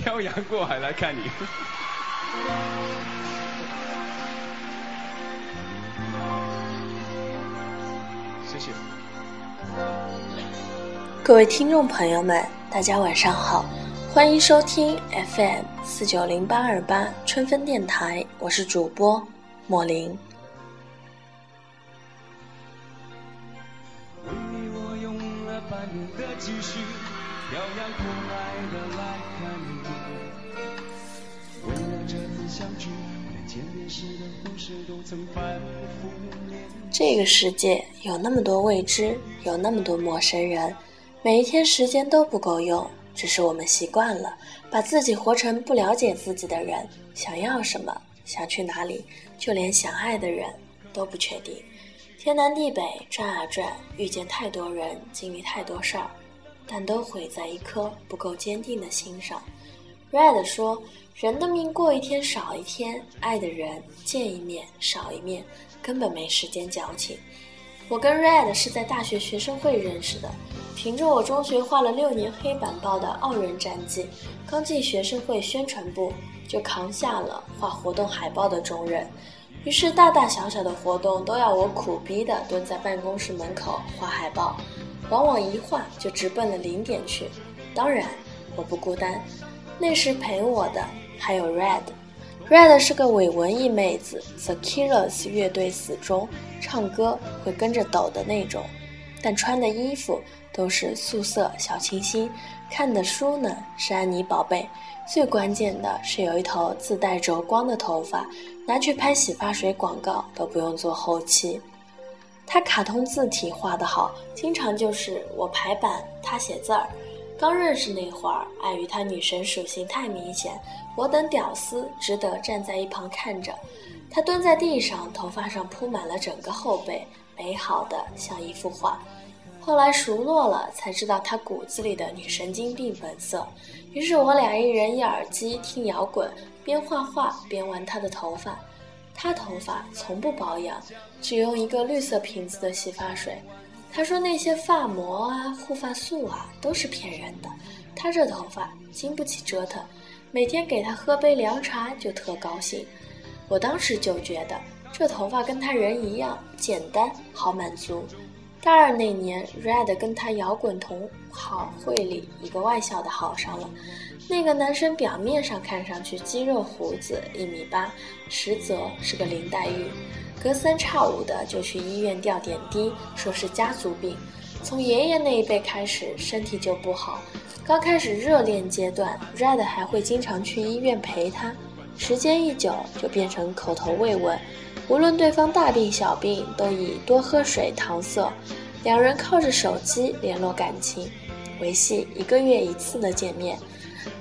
漂洋过海来看你。谢谢。各位听众朋友们，大家晚上好，欢迎收听 FM 四九零八二八春分电台，我是主播莫林。为你我用了半年的积蓄，漂洋过海的来这个世界有那么多未知，有那么多陌生人，每一天时间都不够用，只是我们习惯了把自己活成不了解自己的人，想要什么，想去哪里，就连想爱的人都不确定。天南地北转啊转，遇见太多人，经历太多事儿，但都毁在一颗不够坚定的心上。Red 说：“人的命过一天少一天，爱的人见一面少一面，根本没时间矫情。”我跟 Red 是在大学学生会认识的，凭着我中学画了六年黑板报的傲人战绩，刚进学生会宣传部就扛下了画活动海报的重任。于是大大小小的活动都要我苦逼的蹲在办公室门口画海报，往往一画就直奔了零点去。当然，我不孤单。那时陪我的还有 Red。Red 是个伪文艺妹子，The Killers 乐队死忠，唱歌会跟着抖的那种，但穿的衣服都是素色小清新，看的书呢是安妮宝贝。最关键的是有一头自带柔光的头发，拿去拍洗发水广告都不用做后期。她卡通字体画得好，经常就是我排版，她写字儿。刚认识那会儿，碍于她女神属性太明显，我等屌丝只得站在一旁看着。她蹲在地上，头发上铺满了整个后背，美好的像一幅画。后来熟络了，才知道她骨子里的女神经病本色。于是我俩一人一耳机听摇滚，边画画边玩她的头发。她头发从不保养，只用一个绿色瓶子的洗发水。他说那些发膜啊、护发素啊都是骗人的，他这头发经不起折腾，每天给他喝杯凉茶就特高兴。我当时就觉得这头发跟他人一样简单好满足。大二那年，Red 跟他摇滚同好会里一个外校的好上了。那个男生表面上看上去肌肉胡子一米八，实则是个林黛玉。隔三差五的就去医院吊点滴，说是家族病。从爷爷那一辈开始，身体就不好。刚开始热恋阶段，Red 还会经常去医院陪他。时间一久，就变成口头慰问。无论对方大病小病，都以多喝水搪塞。两人靠着手机联络感情，维系一个月一次的见面。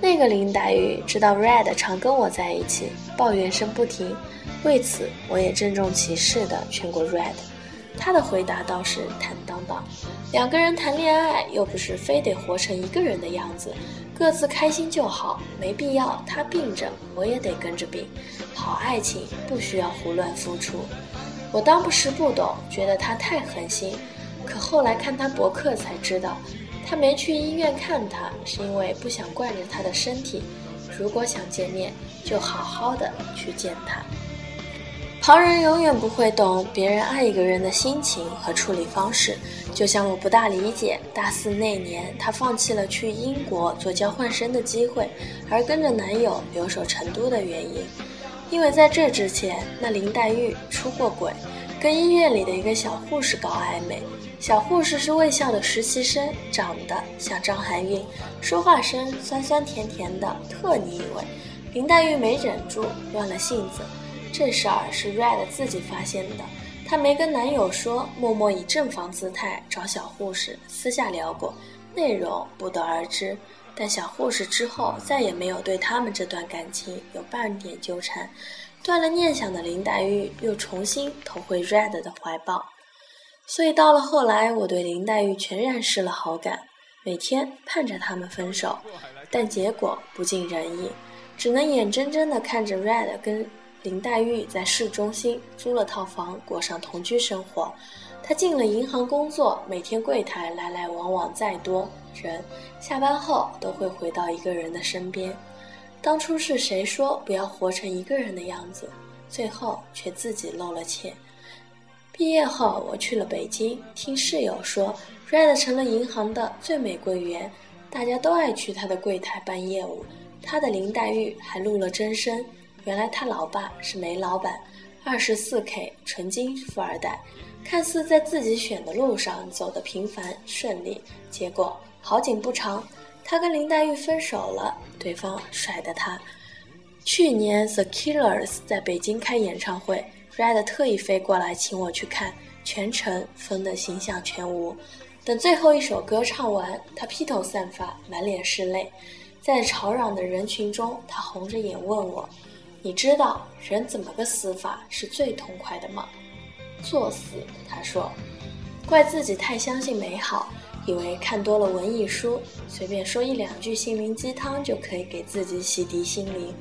那个林黛玉知道 Red 常跟我在一起，抱怨声不停。为此，我也郑重其事地劝过 Red，他的回答倒是坦荡荡：两个人谈恋爱又不是非得活成一个人的样子，各自开心就好，没必要他病着我也得跟着病。好爱情不需要胡乱付出。我当不时不懂，觉得他太狠心，可后来看他博客才知道，他没去医院看他是因为不想惯着他的身体。如果想见面，就好好的去见他。旁人永远不会懂别人爱一个人的心情和处理方式，就像我不大理解大四那年她放弃了去英国做交换生的机会，而跟着男友留守成都的原因。因为在这之前，那林黛玉出过轨，跟医院里的一个小护士搞暧昧。小护士是卫校的实习生，长得像张含韵，说话声酸酸甜甜的，特你以为。林黛玉没忍住，乱了性子。这事儿是 Red 自己发现的，她没跟男友说，默默以正房姿态找小护士私下聊过，内容不得而知。但小护士之后再也没有对他们这段感情有半点纠缠，断了念想的林黛玉又重新投回 Red 的怀抱。所以到了后来，我对林黛玉全然失了好感，每天盼着他们分手，但结果不尽人意，只能眼睁睁地看着 Red 跟。林黛玉在市中心租了套房，过上同居生活。她进了银行工作，每天柜台来来往往再多，人下班后都会回到一个人的身边。当初是谁说不要活成一个人的样子？最后却自己露了怯。毕业后，我去了北京，听室友说，Red 成了银行的最美柜员，大家都爱去他的柜台办业务。他的林黛玉还录了真声，原来他老爸是煤老板，二十四 K 纯金富二代，看似在自己选的路上走得平凡顺利，结果好景不长，他跟林黛玉分手了，对方甩的他。去年 The Killers 在北京开演唱会。Red 特意飞过来请我去看，全程疯的形象全无。等最后一首歌唱完，他披头散发，满脸是泪，在吵嚷的人群中，他红着眼问我：“你知道人怎么个死法是最痛快的吗？”“作死。”他说，“怪自己太相信美好，以为看多了文艺书，随便说一两句心灵鸡汤就可以给自己洗涤心灵。”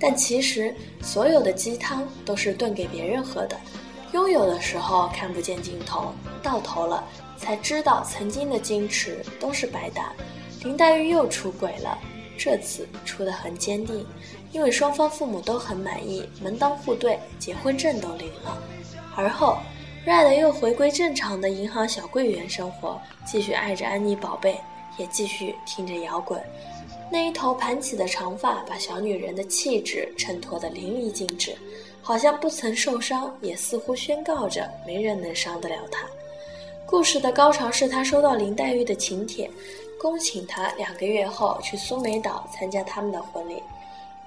但其实，所有的鸡汤都是炖给别人喝的。拥有的时候看不见尽头，到头了才知道曾经的矜持都是白搭。林黛玉又出轨了，这次出得很坚定，因为双方父母都很满意，门当户对，结婚证都领了。而后，Red 又回归正常的银行小柜员生活，继续爱着安妮宝贝，也继续听着摇滚。那一头盘起的长发，把小女人的气质衬托得淋漓尽致，好像不曾受伤，也似乎宣告着没人能伤得了她。故事的高潮是她收到林黛玉的请帖，恭请他两个月后去苏梅岛参加他们的婚礼。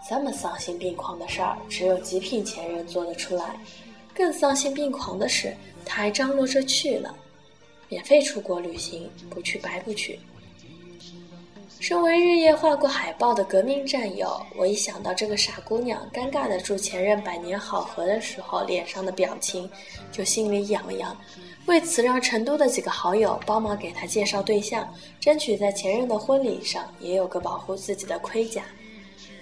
这么丧心病狂的事儿，只有极品前任做得出来。更丧心病狂的是，他还张罗着去了，免费出国旅行，不去白不去。身为日夜画过海报的革命战友，我一想到这个傻姑娘尴尬的祝前任百年好合的时候脸上的表情，就心里痒痒。为此，让成都的几个好友帮忙给她介绍对象，争取在前任的婚礼上也有个保护自己的盔甲。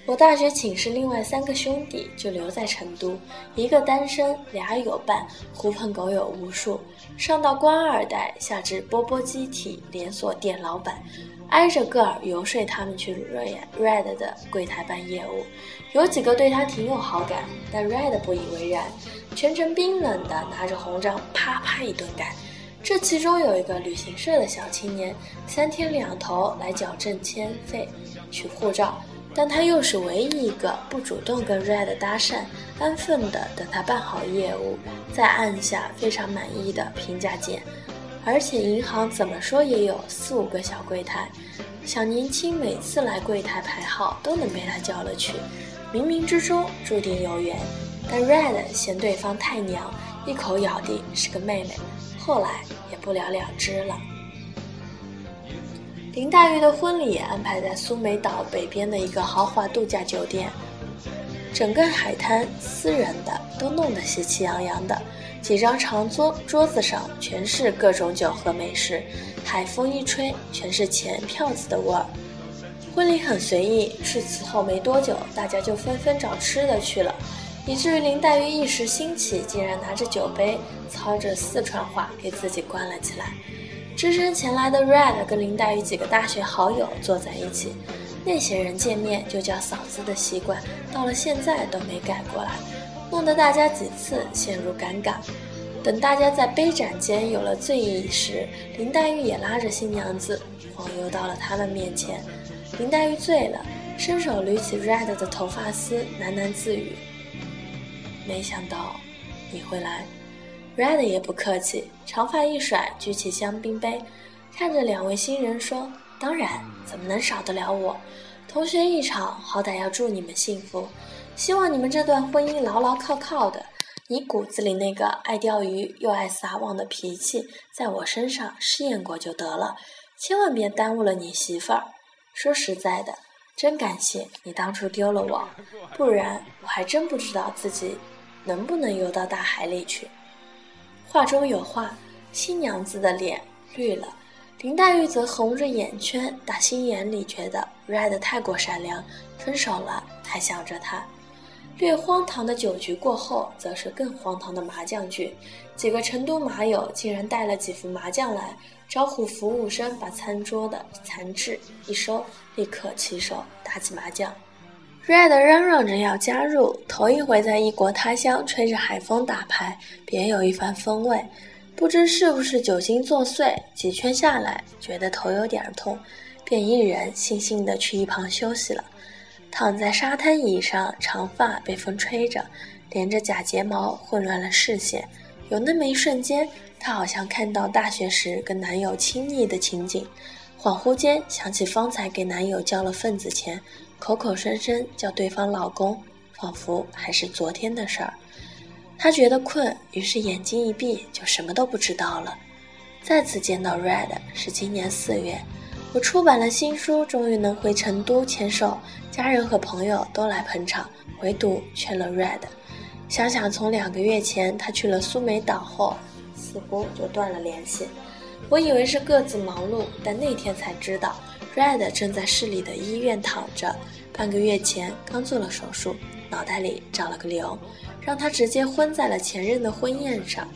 我大学寝室另外三个兄弟就留在成都，一个单身，俩有伴，狐朋狗友无数，上到官二代，下至波波机体连锁店老板。挨着个儿游说他们去 Red 的柜台办业务，有几个对他挺有好感，但 Red 不以为然，全程冰冷的拿着红章啪啪一顿干。这其中有一个旅行社的小青年，三天两头来矫正签费、取护照，但他又是唯一一个不主动跟 Red 搭讪，安分的等他办好业务，再按下非常满意。的评价键。而且银行怎么说也有四五个小柜台，小年轻每次来柜台排号都能被他叫了去，冥冥之中注定有缘。但 Red 嫌对方太娘，一口咬定是个妹妹，后来也不了了之了。林黛玉的婚礼安排在苏梅岛北边的一个豪华度假酒店，整个海滩私人的都弄得喜气洋洋的。几张长桌桌子上全是各种酒和美食，海风一吹，全是钱票子的味儿。婚礼很随意，是此后没多久，大家就纷纷找吃的去了，以至于林黛玉一时兴起，竟然拿着酒杯，操着四川话给自己灌了起来。只身前来的 Red 跟林黛玉几个大学好友坐在一起，那些人见面就叫嫂子的习惯，到了现在都没改过来。弄得大家几次陷入尴尬。等大家在杯盏间有了醉意时，林黛玉也拉着新娘子晃悠到了他们面前。林黛玉醉了，伸手捋起 Red 的头发丝，喃喃自语：“没想到你会来。”Red 也不客气，长发一甩，举起香槟杯，看着两位新人说：“当然，怎么能少得了我？同学一场，好歹要祝你们幸福。”希望你们这段婚姻牢牢靠靠的。你骨子里那个爱钓鱼又爱撒网的脾气，在我身上试验过就得了，千万别耽误了你媳妇儿。说实在的，真感谢你当初丢了我，不然我还真不知道自己能不能游到大海里去。话中有话，新娘子的脸绿了，林黛玉则红着眼圈，打心眼里觉得 Red 太过善良，分手了还想着他。略荒唐的酒局过后，则是更荒唐的麻将局。几个成都麻友竟然带了几副麻将来，招呼服务生把餐桌的残制一收，立刻起手打起麻将。Red 嚷嚷着要加入，头一回在异国他乡吹着海风打牌，别有一番风味。不知是不是酒精作祟，几圈下来觉得头有点痛，便一人悻悻地去一旁休息了。躺在沙滩椅上，长发被风吹着，连着假睫毛混乱了视线。有那么一瞬间，她好像看到大学时跟男友亲昵的情景，恍惚间想起方才给男友交了份子钱，口口声声叫对方老公，仿佛还是昨天的事儿。她觉得困，于是眼睛一闭，就什么都不知道了。再次见到 Red 是今年四月，我出版了新书，终于能回成都签售，家人和朋友都来捧场，唯独缺了 Red。想想从两个月前他去了苏梅岛后，似乎就断了联系。我以为是各自忙碌，但那天才知道，Red 正在市里的医院躺着，半个月前刚做了手术，脑袋里长了个瘤，让他直接昏在了前任的婚宴上。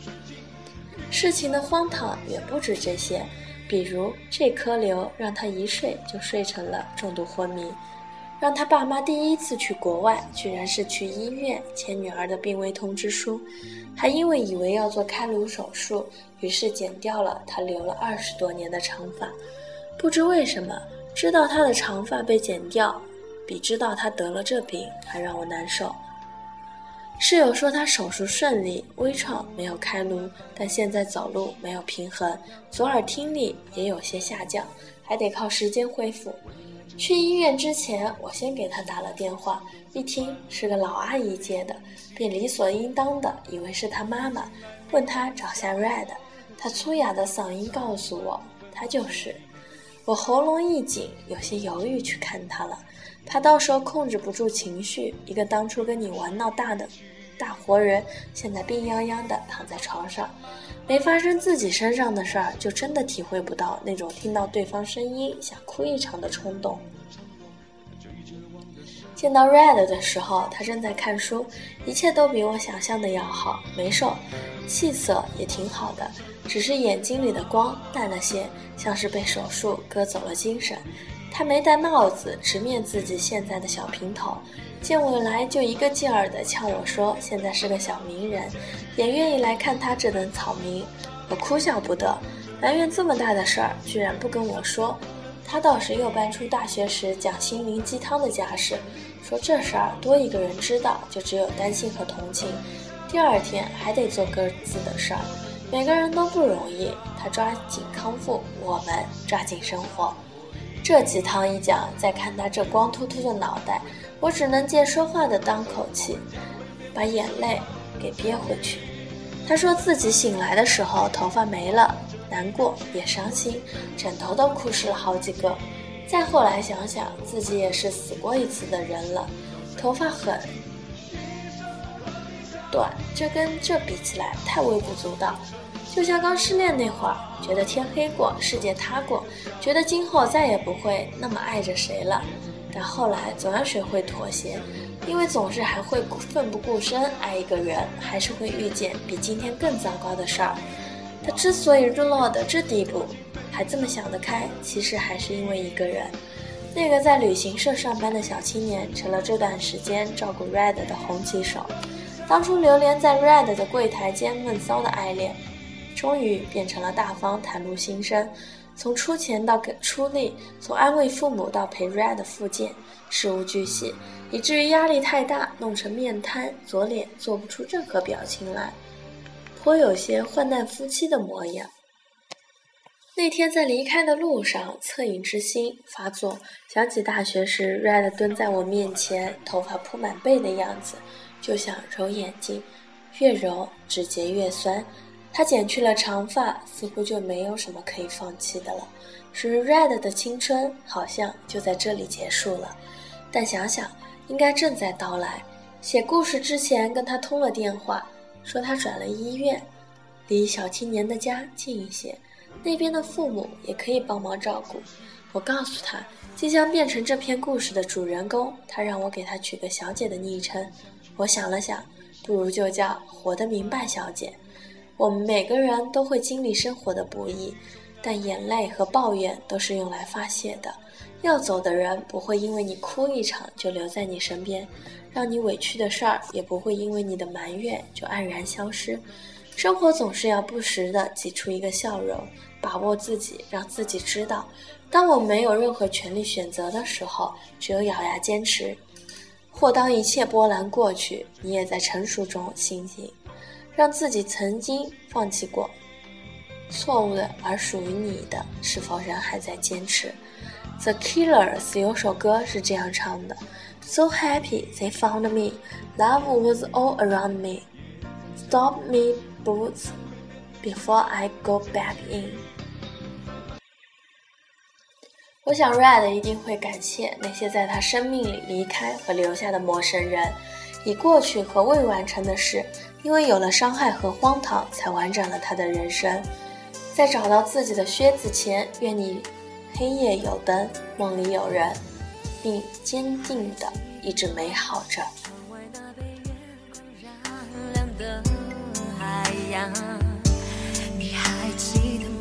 事情的荒唐远不止这些，比如这颗瘤让他一睡就睡成了重度昏迷。让他爸妈第一次去国外，居然是去医院签女儿的病危通知书，还因为以为要做开颅手术，于是剪掉了他留了二十多年的长发。不知为什么，知道他的长发被剪掉，比知道他得了这病还让我难受。室友说他手术顺利，微创没有开颅，但现在走路没有平衡，左耳听力也有些下降，还得靠时间恢复。去医院之前，我先给他打了电话，一听是个老阿姨接的，便理所应当的以为是他妈妈，问他找下 Red，他粗哑的嗓音告诉我，他就是。我喉咙一紧，有些犹豫去看他了，怕到时候控制不住情绪，一个当初跟你玩闹大的大活人，现在病殃殃的躺在床上。没发生自己身上的事儿，就真的体会不到那种听到对方声音想哭一场的冲动。见到 Red 的时候，他正在看书，一切都比我想象的要好，没瘦，气色也挺好的，只是眼睛里的光淡了些，像是被手术割走了精神。他没戴帽子，直面自己现在的小平头。见我来，就一个劲儿的呛我说：“现在是个小名人，也愿意来看他这等草民。”我哭笑不得，埋怨这么大的事儿居然不跟我说。他倒是又搬出大学时讲心灵鸡汤的架势，说这事儿多一个人知道，就只有担心和同情。第二天还得做各自的事儿，每个人都不容易。他抓紧康复，我们抓紧生活。这鸡汤一讲，再看他这光秃秃的脑袋。我只能借说话的当口气，把眼泪给憋回去。他说自己醒来的时候头发没了，难过也伤心，枕头都哭湿了好几个。再后来想想，自己也是死过一次的人了，头发很短，这跟这比起来太微不足道。就像刚失恋那会儿，觉得天黑过，世界塌过，觉得今后再也不会那么爱着谁了。但后来总要学会妥协，因为总是还会奋不顾身爱一个人，还是会遇见比今天更糟糕的事儿。他之所以沦落到这地步，还这么想得开，其实还是因为一个人。那个在旅行社上班的小青年，成了这段时间照顾 Red 的红旗手。当初流连在 Red 的柜台间闷骚的爱恋，终于变成了大方袒露心声。从出钱到给出力，从安慰父母到陪 Red 复健，事无巨细，以至于压力太大，弄成面瘫，左脸做不出任何表情来，颇有些患难夫妻的模样。那天在离开的路上，恻隐之心发作，想起大学时 Red 蹲在我面前，头发铺满背的样子，就想揉眼睛，越揉指节越酸。他剪去了长发，似乎就没有什么可以放弃的了。属于 Red 的青春，好像就在这里结束了。但想想，应该正在到来。写故事之前，跟他通了电话，说他转了医院，离小青年的家近一些，那边的父母也可以帮忙照顾。我告诉他，即将变成这篇故事的主人公。他让我给他取个小姐的昵称。我想了想，不如就叫“活得明白小姐”。我们每个人都会经历生活的不易，但眼泪和抱怨都是用来发泄的。要走的人不会因为你哭一场就留在你身边，让你委屈的事儿也不会因为你的埋怨就黯然消失。生活总是要不时的挤出一个笑容，把握自己，让自己知道。当我没有任何权利选择的时候，只有咬牙坚持；或当一切波澜过去，你也在成熟中醒醒，让自己曾经放弃过错误的，而属于你的，是否仍还在坚持？The Killers 有首歌是这样唱的：So happy they found me, love was all around me. Stop me boots before I go back in. 我想，Red 一定会感谢那些在他生命里离开和留下的陌生人，已过去和未完成的事，因为有了伤害和荒唐，才完整了他的人生。在找到自己的靴子前，愿你黑夜有灯，梦里有人，并坚定的一直美好着。的海洋，你还记得吗